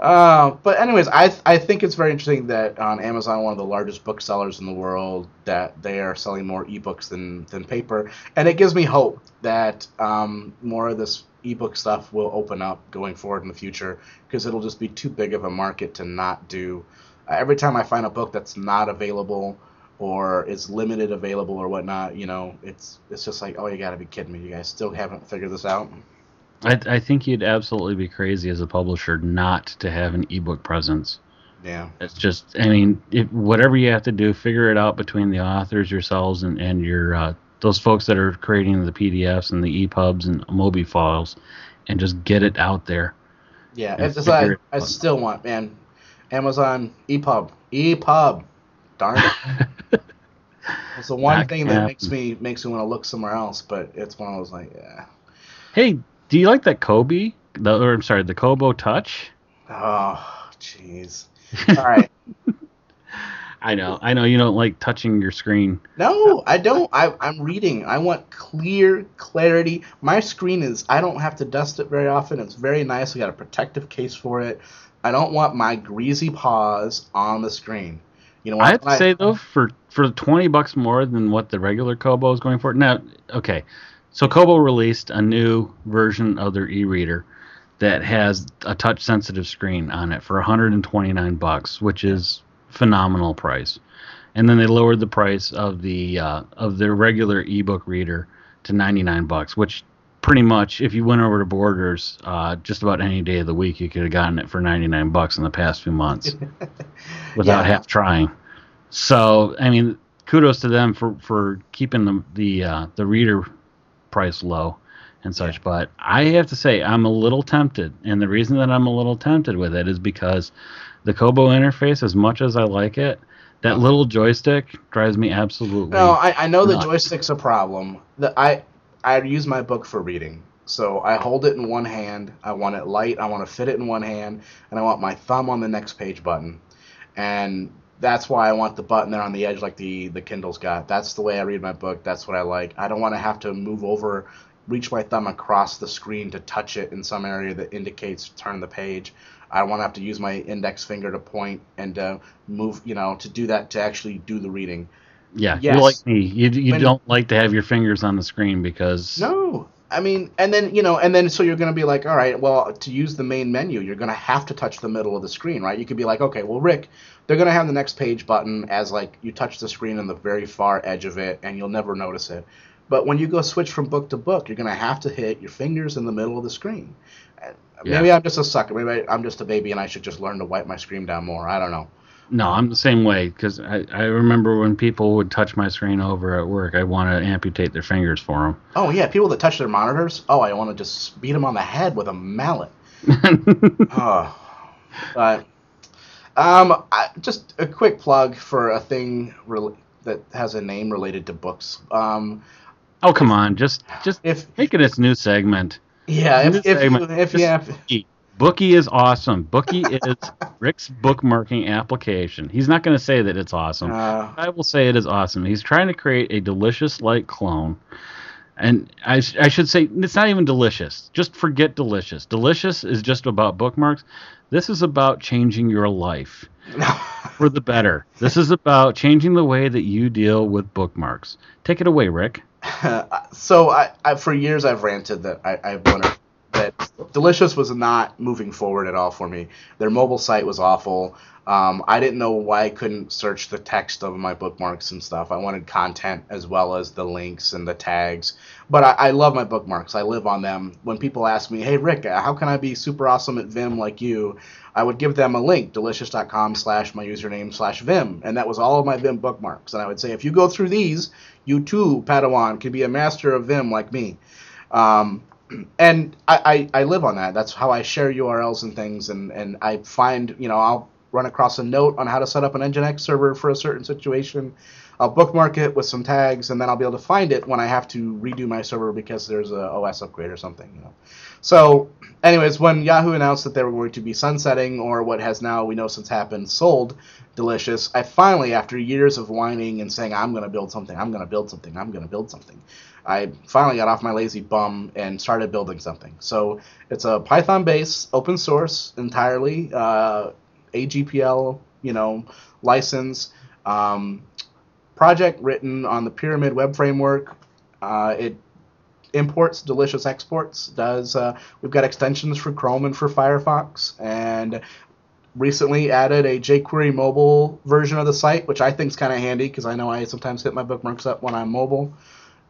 Uh, but anyways, I I think it's very interesting that on Amazon, one of the largest booksellers in the world, that they are selling more ebooks than than paper, and it gives me hope that um, more of this ebook stuff will open up going forward in the future because it'll just be too big of a market to not do. Uh, every time I find a book that's not available or is limited available or whatnot, you know, it's it's just like, oh, you got to be kidding me! You guys still haven't figured this out. I, I think you'd absolutely be crazy as a publisher not to have an ebook presence. Yeah. It's just, I mean, it, whatever you have to do, figure it out between the authors, yourselves, and and your uh, those folks that are creating the PDFs and the EPUBs and Mobi files, and just get it out there. Yeah, it's just I, it I still want man, Amazon EPUB, EPUB, darn it. It's the one thing that makes me makes me want to look somewhere else, but it's one of those like, yeah. hey, do you like that Kobe? The, or I'm sorry, the Kobo Touch. Oh, jeez. All right. I know, I know you don't like touching your screen. No, I don't. I, I'm reading. I want clear clarity. My screen is. I don't have to dust it very often. It's very nice. I got a protective case for it. I don't want my greasy paws on the screen. You know, I have to say though, for for twenty bucks more than what the regular Kobo is going for. Now, okay, so Kobo released a new version of their e-reader that has a touch sensitive screen on it for 129 bucks, which is phenomenal price. And then they lowered the price of the uh, of their regular ebook reader to 99 bucks, which pretty much if you went over to Borders, uh, just about any day of the week you could have gotten it for 99 bucks in the past few months without Yeah. half trying. So I mean, kudos to them for for keeping the the uh, the reader price low and such. Yeah. But I have to say, I'm a little tempted, and the reason that I'm a little tempted with it is because the Kobo interface, as much as I like it, that little joystick drives me absolutely. No, I, I know the joystick's a problem. The, I I use my book for reading, So I hold it in one hand. I want it light. I want to fit it in one hand, and I want my thumb on the next page button. And that's why I want the button there on the edge, like the the Kindle's got. That's the way I read my book. That's what I like. I don't want to have to move over, reach my thumb across the screen to touch it in some area that indicates turn the page. I don't want to have to use my index finger to point and to move, you know, to do that to actually do the reading. Yeah, Yes. you're like me. You you When- don't like to have your fingers on the screen because No. I mean, and then you know, and then so you're going to be like, all right, well, to use the main menu, you're going to have to touch the middle of the screen, right? You could be like, okay, well, Rick, they're going to have the next page button as like you touch the screen on the very far edge of it, and you'll never notice it. But when you go switch from book to book, you're going to have to hit your fingers in the middle of the screen. Uh, maybe Yeah. I'm just a sucker. Maybe I'm just a baby, and I should just learn to wipe my screen down more. I don't know. No, I'm the same way because I, I remember when people would touch my screen over at work, I want to amputate their fingers for them. Oh yeah, people that touch their monitors. Oh, I want to just beat them on the head with a mallet. Oh, but um, I, just a quick plug for a thing rel- that has a name related to books. Um, oh come on, just just if make it a new segment. yeah, if, New if, you, segment. if Just yeah, Bookie. Bookie is awesome. Bookie is Rick's bookmarking application. He's not going to say that it's awesome. uh, I will say it is awesome. He's trying to create a delicious like clone. And I, I should say it's not even delicious. Just forget delicious. Delicious is just about bookmarks. This is about changing your life for the better. This is about changing the way that you deal with bookmarks. Take it away, Rick. so I, I for years I've ranted that I, I've wanted that Delicious was not moving forward at all for me. Their mobile site was awful. Um, I didn't know why I couldn't search the text of my bookmarks and stuff. I wanted content as well as the links and the tags. But I, I love my bookmarks. I live on them. When people ask me, "Hey Rick, how can I be super awesome at Vim like you?" I would give them a link, delicious.com slash my username slash Vim, and that was all of my Vim bookmarks. And I would say, if you go through these, you too, Padawan, can be a master of Vim like me. Um, and I, I, I live on that. That's how I share URLs and things, and, and I find, you know, I'll run across a note on how to set up an Nginx server for a certain situation. I'll bookmark it with some tags, and then I'll be able to find it when I have to redo my server because there's a OS upgrade or something, you know. So, anyways, when Yahoo announced that they were going to be sunsetting, or what has now we know since happened, sold Delicious, I finally, after years of whining and saying I'm going to build something, I'm going to build something, I'm going to build something, I finally got off my lazy bum and started building something. So it's a Python-based, open source entirely, uh, AGPL, you know, license um, project written on the Pyramid Web Framework. Uh, it imports delicious exports. Does uh, we've got extensions for Chrome and for Firefox, and recently added a jQuery mobile version of the site, which I think is kind of handy because I know I sometimes hit my bookmarks up when I'm mobile.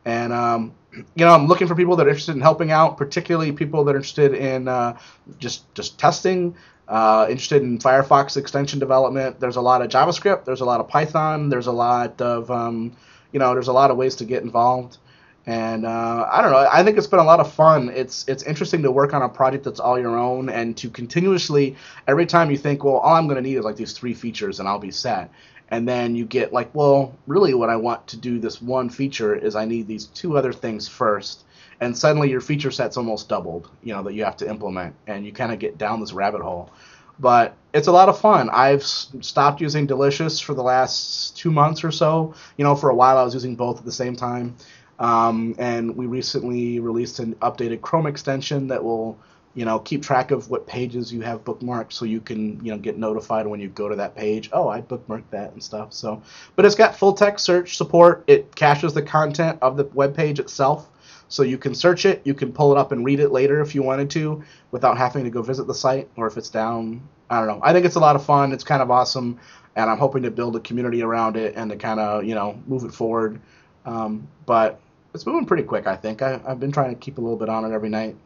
And um, you know, I'm looking for people that are interested in helping out, particularly people that are interested in uh, just just testing, uh, interested in Firefox extension development. There's a lot of JavaScript. There's a lot of Python. There's a lot of um, you know, there's a lot of ways to get involved. And uh, I don't know. I think it's been a lot of fun. It's it's interesting to work on a project that's all your own and to continuously every time you think, well, all I'm going to need is like these three features and I'll be set. And then you get like, well, really, what I want to do this one feature is I need these two other things first. And suddenly your feature set's almost doubled, you know, that you have to implement, and you kind of get down this rabbit hole. But it's a lot of fun. I've stopped using Delicious for the last two months or so. You know, for a while I was using both at the same time. Um, and we recently released an updated Chrome extension that will, you know, keep track of what pages you have bookmarked, so you can, you know, get notified when you go to that page. Oh, I bookmarked that and stuff. So, but it's got full text search support. It caches the content of the web page itself, so you can search it. You can pull it up and read it later if you wanted to, without having to go visit the site or if it's down. I don't know. I think it's a lot of fun. It's kind of awesome, and I'm hoping to build a community around it and to kind of, you know, move it forward. Um, but it's moving pretty quick. I think I, I've been trying to keep a little bit on it every night.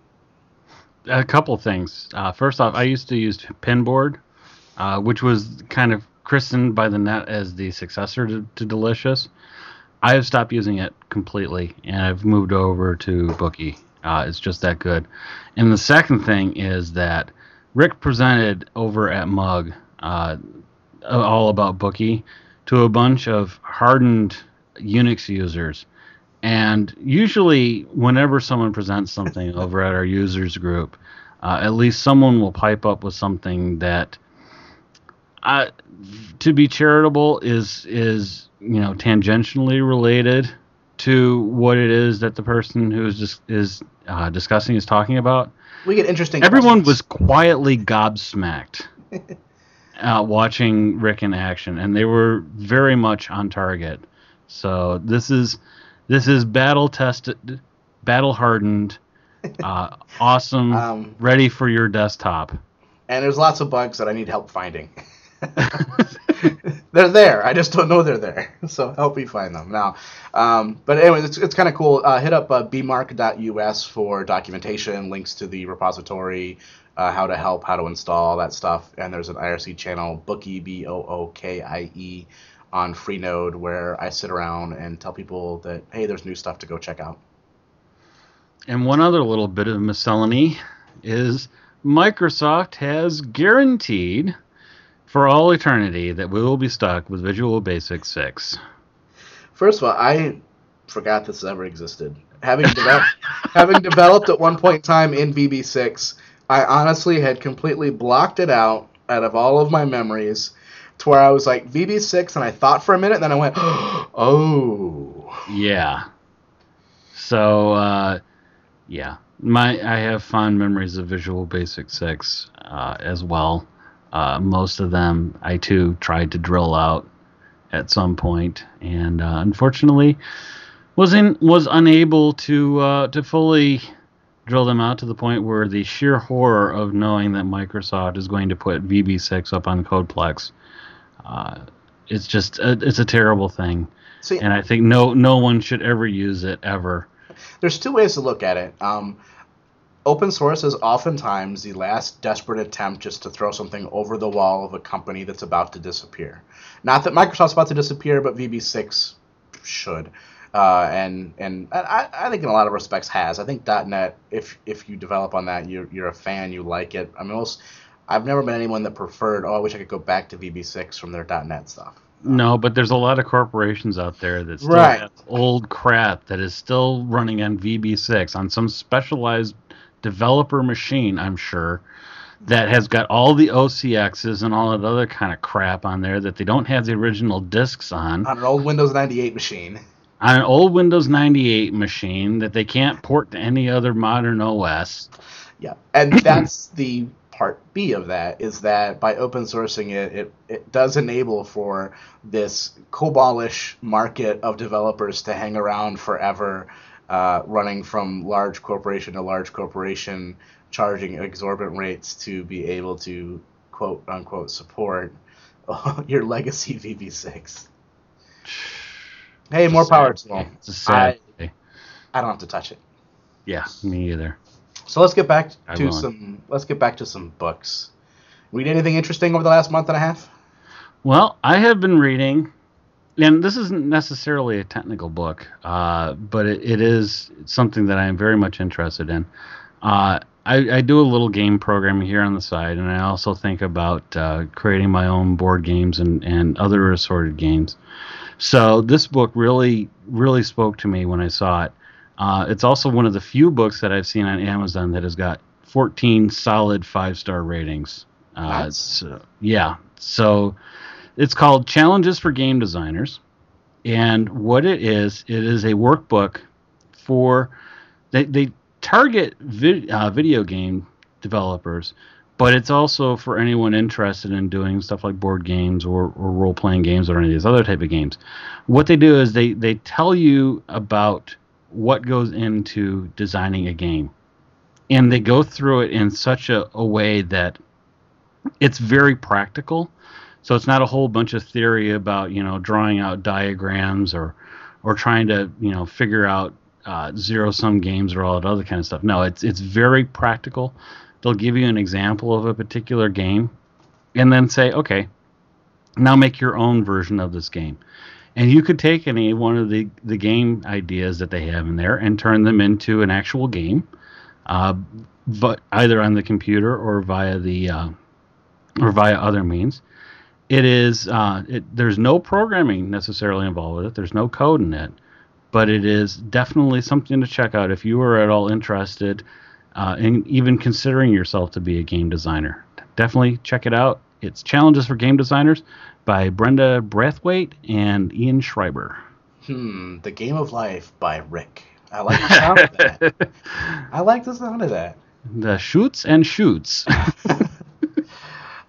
a couple things. Uh, first off, I used to use Pinboard, uh, which was kind of christened by the net as the successor to, to Delicious. I have stopped using it completely, and I've moved over to Bookie. Uh, it's just that good. And the second thing is that Rick presented over at Mug uh, all about Bookie to a bunch of hardened Unix users, And usually, whenever someone presents something over at our users group, uh, at least someone will pipe up with something that, uh, to be charitable, is is you know tangentially related to what it is that the person who is just is uh, discussing is talking about. We get interesting. Everyone questions. was quietly gobsmacked uh, watching Rick in action, and they were very much on target. So this is this is battle tested, battle hardened, uh, awesome, Um, ready for your desktop. and there's lots of bugs that I need help finding. they're there. I just don't know they're there. So help me find them now. Um, but anyway, it's, it's kind of cool. Uh, hit up uh, bmark.us for documentation, links to the repository, uh, how to help, how to install, all that stuff. And there's an IRC channel, Bookie B O O K I E, on Freenode, where I sit around and tell people that hey, there's new stuff to go check out. And one other little bit of miscellany is Microsoft has guaranteed for all eternity that we will be stuck with Visual Basic 6. First of all, I forgot this ever existed. Having developed, having developed at one point in time in VB6, I honestly had completely blocked it out out of all of my memories, to where I was like VB6, and I thought for a minute, and then I went, oh, Yeah. So, uh, yeah, my I have fond memories of Visual Basic 6 uh, as well. Uh, most of them I too tried to drill out at some point, and uh, unfortunately was in was unable to uh, to fully drill them out to the point where the sheer horror of knowing that Microsoft is going to put VB6 up on Codeplex. Uh, it's just a, it's a terrible thing see, and I think no no one should ever use it ever. there's two ways to look at it. Um, open source is oftentimes the last desperate attempt just to throw something over the wall of a company that's about to disappear. Not that Microsoft's about to disappear, but VB6 should. Uh, and and I, I think in a lot of respects has. I think .NET, if if you develop on that, you're you're a fan, you like it. I mean, most I've never been anyone that preferred. Oh, I wish I could go back to VB6 from their .NET stuff. No, but there's a lot of corporations out there that still Right. have old crap that is still running on VB6 on some specialized developer machine, I'm sure, that has got all the OCXs and all that other kind of crap on there that they don't have the original disks on. On an old Windows 98 machine. On an old Windows 98 machine that they can't port to any other modern OS. Yeah, and that's the part B of that is that by open sourcing it, it, it does enable for this COBOL-ish market of developers to hang around forever, uh, running from large corporation to large corporation, charging exorbitant rates to be able to quote unquote support your legacy VB6. Hey, more power to them. It's day. I don't have to touch it. Yeah, me either. So let's get back I to won't. some. Let's get back to some books. Read anything interesting over the last month and a half? Well, I have been reading, and this isn't necessarily a technical book, uh, but it, it is something that I am very much interested in. Uh, I, I do a little game programming here on the side, and I also think about uh, creating my own board games and, and other assorted games. So this book really, really spoke to me when I saw it. Uh, it's also one of the few books that I've seen on Amazon that has got 14 solid five star ratings. Uh, so, yeah. So it's called Challenges for Game Designers. And what it is, it is a workbook for, they, they target vid, uh, video game developers, but it's also for anyone interested in doing stuff like board games or, or role playing games or any of these other type of games. What they do is they, they tell you about what goes into designing a game. And they go through it in such a, a way that it's very practical. So it's not a whole bunch of theory about you know drawing out diagrams or or trying to you know figure out uh, zero sum games or all that other kind of stuff. No, it's it's very practical. They'll give you an example of a particular game, and then say, okay, now make your own version of this game. And you could take any one of the, the game ideas that they have in there and turn them into an actual game, uh, but either on the computer or via the uh, or via other means. It is uh, it, there's no programming necessarily involved with it. There's no code in it, but it is definitely something to check out if you are at all interested uh, in even considering yourself to be a game designer. Definitely check it out. It's Challenges for Game Designers by Brenda Brathwaite and Ian Schreiber. Hmm, The Game of Life by Rick. I like the sound of that. I like the sound of that. The shoots and shoots.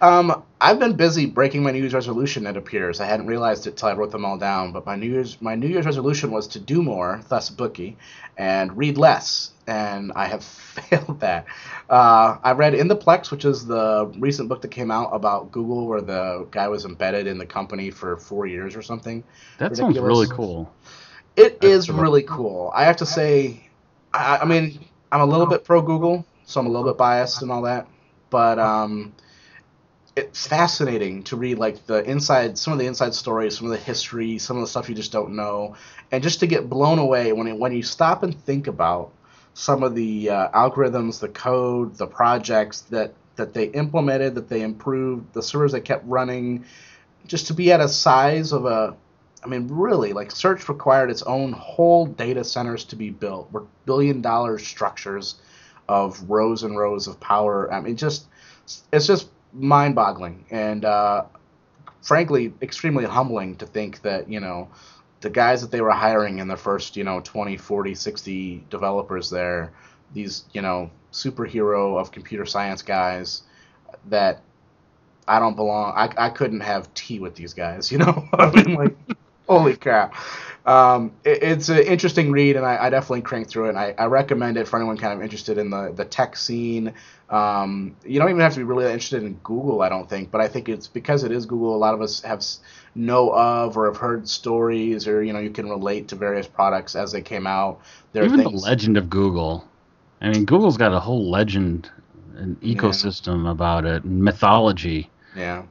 Um, I've been busy breaking my New Year's resolution. It appears I hadn't realized it till I wrote them all down. But my New Year's my New Year's resolution was to do more, thus bookie, and read less. And I have failed that. Uh, I read In the Plex, which is the recent book that came out about Google, where the guy was embedded in the company for four years or something. That sounds really cool. It That's is really cool. I have to say, I, I mean, I'm a little bit pro Google, so I'm a little bit biased and all that, but um, it's fascinating to read like the inside, some of the inside stories, some of the history, some of the stuff you just don't know, and just to get blown away when it, when you stop and think about some of the uh, algorithms, the code, the projects that that they implemented, that they improved, the servers they kept running, just to be at a size of a I mean, really, like search required its own whole data centers to be built. Were billion dollar structures of rows and rows of power. I mean, just it's just mind boggling and uh, frankly extremely humbling to think that you know the guys that they were hiring in the first you know 20 40 60 developers there these you know superhero of computer science guys that I don't belong. I, I couldn't have tea with these guys, you know. I mean, like, holy crap. Um, it, it's an interesting read, and I, I definitely cranked through it. And I, I recommend it for anyone kind of interested in the, the tech scene. Um, you don't even have to be really interested in Google, I don't think, but I think it's because it is Google. A lot of us have know of or have heard stories, or you know, you can relate to various products as they came out. There Even things, the legend of Google. I mean, Google's got a whole legend and Yeah. ecosystem about it, mythology. Yeah.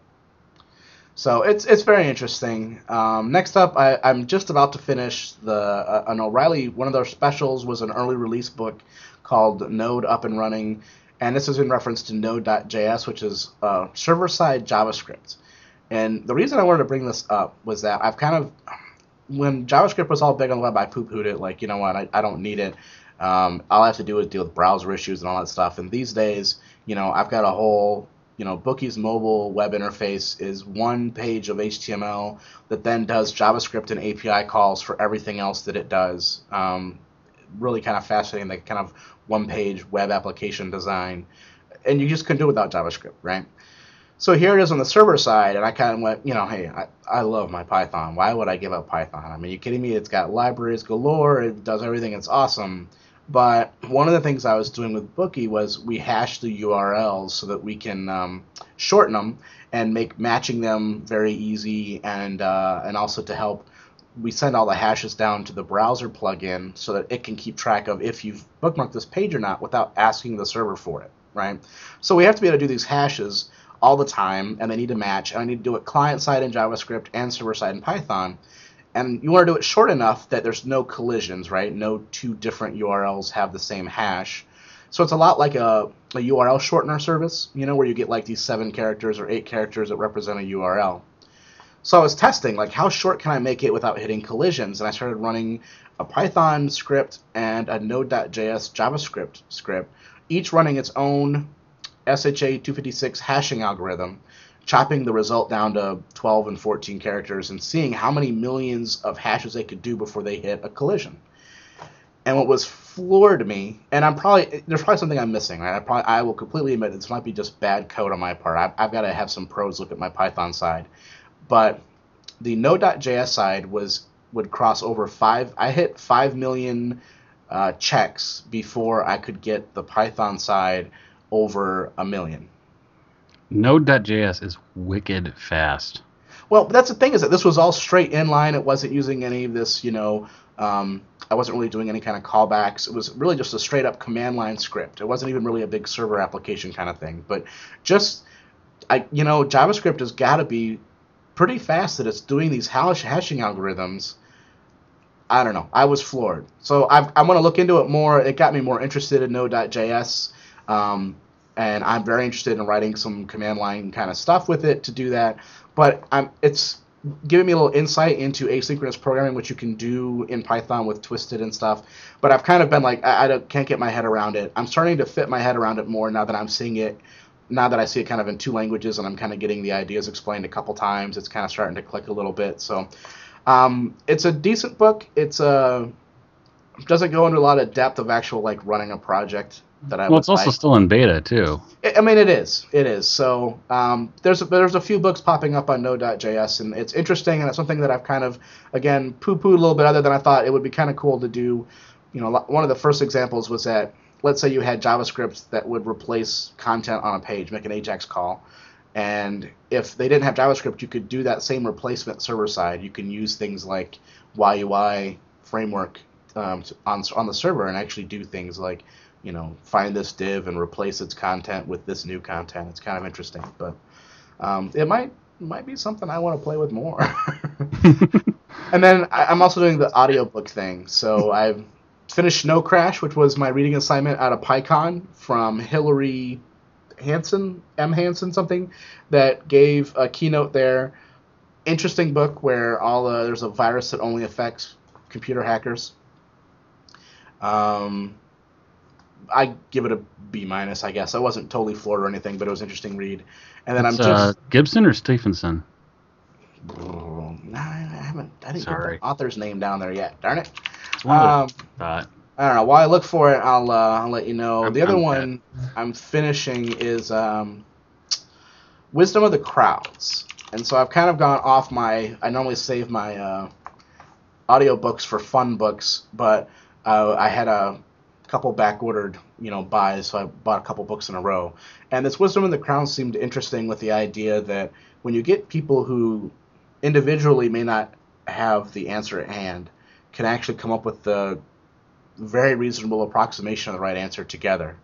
So it's it's very interesting. Um, next up, I, I'm just about to finish the uh, an O'Reilly. One of their specials was an early release book called Node Up and Running, and this is in reference to Node.js, which is uh, server side JavaScript. And the reason I wanted to bring this up was that I've kind of when JavaScript was all big on the web, I poo pooed it. Like, you know what, I, I don't need it. Um, all I have to do is deal with browser issues and all that stuff. And these days, you know, I've got a whole, you know, Bookie's mobile web interface is one page of HTML that then does JavaScript and API calls for everything else that it does. Um, really kind of fascinating, like kind of one page web application design. And you just couldn't do it without JavaScript, right? So here it is on the server side, and I kind of went, you know, hey, I, I love my Python. Why would I give up Python? I mean, you kidding me? It's got libraries galore. It does everything. It's awesome. But one of the things I was doing with Bookie was we hash the URLs so that we can um, shorten them and make matching them very easy, and uh, and also to help. We send all the hashes down to the browser plugin so that it can keep track of if you've bookmarked this page or not without asking the server for it, right? So we have to be able to do these hashes all the time, and they need to match. And I need to do it client side in JavaScript and server side in Python. And you want to do it short enough that there's no collisions, right? No two different URLs have the same hash. So it's a lot like a, a URL shortener service, you know, where you get like these seven characters or eight characters that represent a URL. So I was testing, like, how short can I make it without hitting collisions? And I started running a Python script and a Node.js JavaScript script, each running its own SHA-256 hashing algorithm, chopping the result down to 12 and 14 characters and seeing how many millions of hashes they could do before they hit a collision. And what was floored me, and I'm probably there's probably something I'm missing. Right? I probably I will completely admit this might be just bad code on my part. I've, I've got to have some pros look at my Python side, but the Node.js side was would cross over five. I hit five million uh, checks before I could get the Python side over a million. Node.js is wicked fast. Well, that's the thing is that this was all straight inline. It wasn't using any of this, you know. Um, I wasn't really doing any kind of callbacks. It was really just a straight up command line script. It wasn't even really a big server application kind of thing. But just, I, you know, JavaScript has got to be pretty fast that it's doing these hash- hashing algorithms. I don't know. I was floored. So I've, I want to look into it more. It got me more interested in Node.js. Um, and I'm very interested in writing some command line kind of stuff with it to do that. But I'm it's giving me a little insight into asynchronous programming, which you can do in Python with Twisted and stuff. But I've kind of been like, I, I can't get my head around it. I'm starting to fit my head around it more now that I'm seeing it. Now that I see it kind of in two languages and I'm kind of getting the ideas explained a couple times, it's kind of starting to click a little bit. So um, it's a decent book. It's a uh, doesn't go into a lot of depth of actual like running a project that I. Well, it's also still in beta too. I mean, it is. It is. So um, there's a, there's a few books popping up on Node.js, and it's interesting, and it's something that I've kind of again poo-pooed a little bit, other than I thought it would be kind of cool to do. You know, one of the first examples was that let's say you had JavaScript that would replace content on a page, make an AJAX call. And if they didn't have JavaScript, you could do that same replacement server side. You can use things like YUI framework um, on on the server and actually do things like you know, find this div and replace its content with this new content. It's kind of interesting, but um, it might might be something I want to play with more. and then I, am also doing the audiobook thing. So I've finished Snow Crash, which was my reading assignment out of PyCon from Hillary Hanson, M. Hanson, something, that gave a keynote there. Interesting book where all uh, there's a virus that only affects computer hackers. Um, I give it a B minus, I guess. I wasn't totally floored or anything, but it was an interesting read. And then it's, I'm just uh, Gibson or Stephenson. Oh, nah, I haven't. I didn't Sorry. get the author's name down there yet. Darn it. Um, I don't know. While I look for it, I'll uh, I'll let you know. I'm, the other I'm one dead. I'm finishing is um, Wisdom of the Crowds, and so I've kind of gone off my. I normally save my uh, audiobooks for fun books, but uh, I had a couple back ordered, you know, buys, so I bought a couple books in a row. And this Wisdom in the Crown seemed interesting with the idea that when you get people who individually may not have the answer at hand, can actually come up with the very reasonable approximation of the right answer together.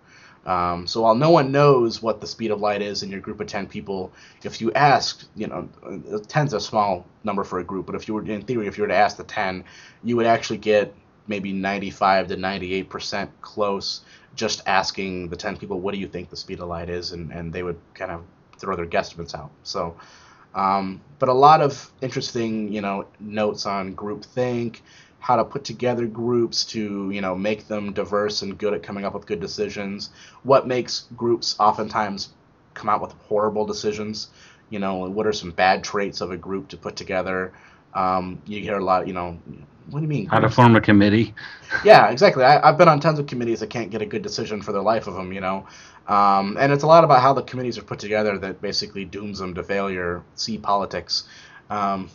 Um, so while no one knows what the speed of light is in your group of 10 people, if you ask, you know, 10's a small number for a group, but if you were, in theory, if you were to ask the 10, you would actually get maybe 95 to 98% close just asking the 10 people what do you think the speed of light is? And, and they would kind of throw their guesstimates out. So um, but a lot of interesting you know notes on group think how to put together groups to you know make them diverse and good at coming up with good decisions what makes groups oftentimes come out with horrible decisions you know what are some bad traits of a group to put together um, you hear a lot you know what do you mean? How to form a committee? Yeah, exactly. I, have been on tons of committees that can't get a good decision for the life of them, you know. Um, and it's a lot about how the committees are put together that basically dooms them to failure. See politics. Um,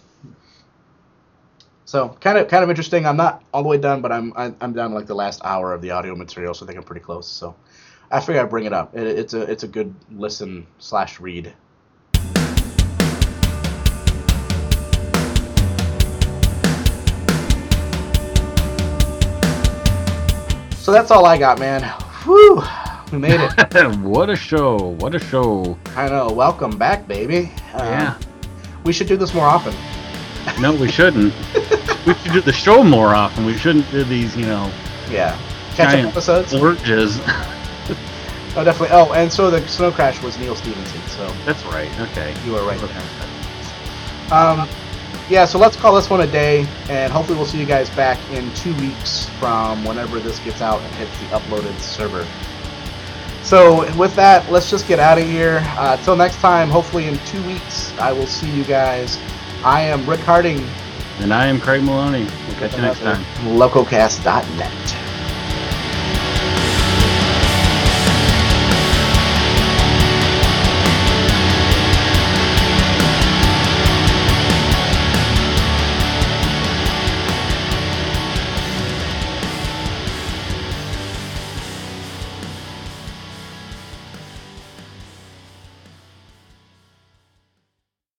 so kind of kind of interesting. I'm not all the way done, but I'm I'm down to like the last hour of the audio material, so I think I'm pretty close. So I figured I'd bring it up. It, it's a it's a good listen slash read. So that's all I got, man. Whew, we made it. what a show! What a show! I know. Welcome back, baby. Uh, yeah. We should do this more often. No, we shouldn't. we should do the show more often. We shouldn't do these, you know. Yeah. Catch up episodes. Orges. oh, definitely. Oh, and so the Snow Crash was Neal Stephenson. So that's right. Okay. You were right there. Um yeah, so let's call this one a day, and hopefully we'll see you guys back in two weeks from whenever this gets out and hits the uploaded server. So with that, let's just get out of here. Uh, till next time, hopefully in two weeks, I will see you guys. I am Rick Harding. And I am Craig Maloney. We'll catch you next time. Lococast.net.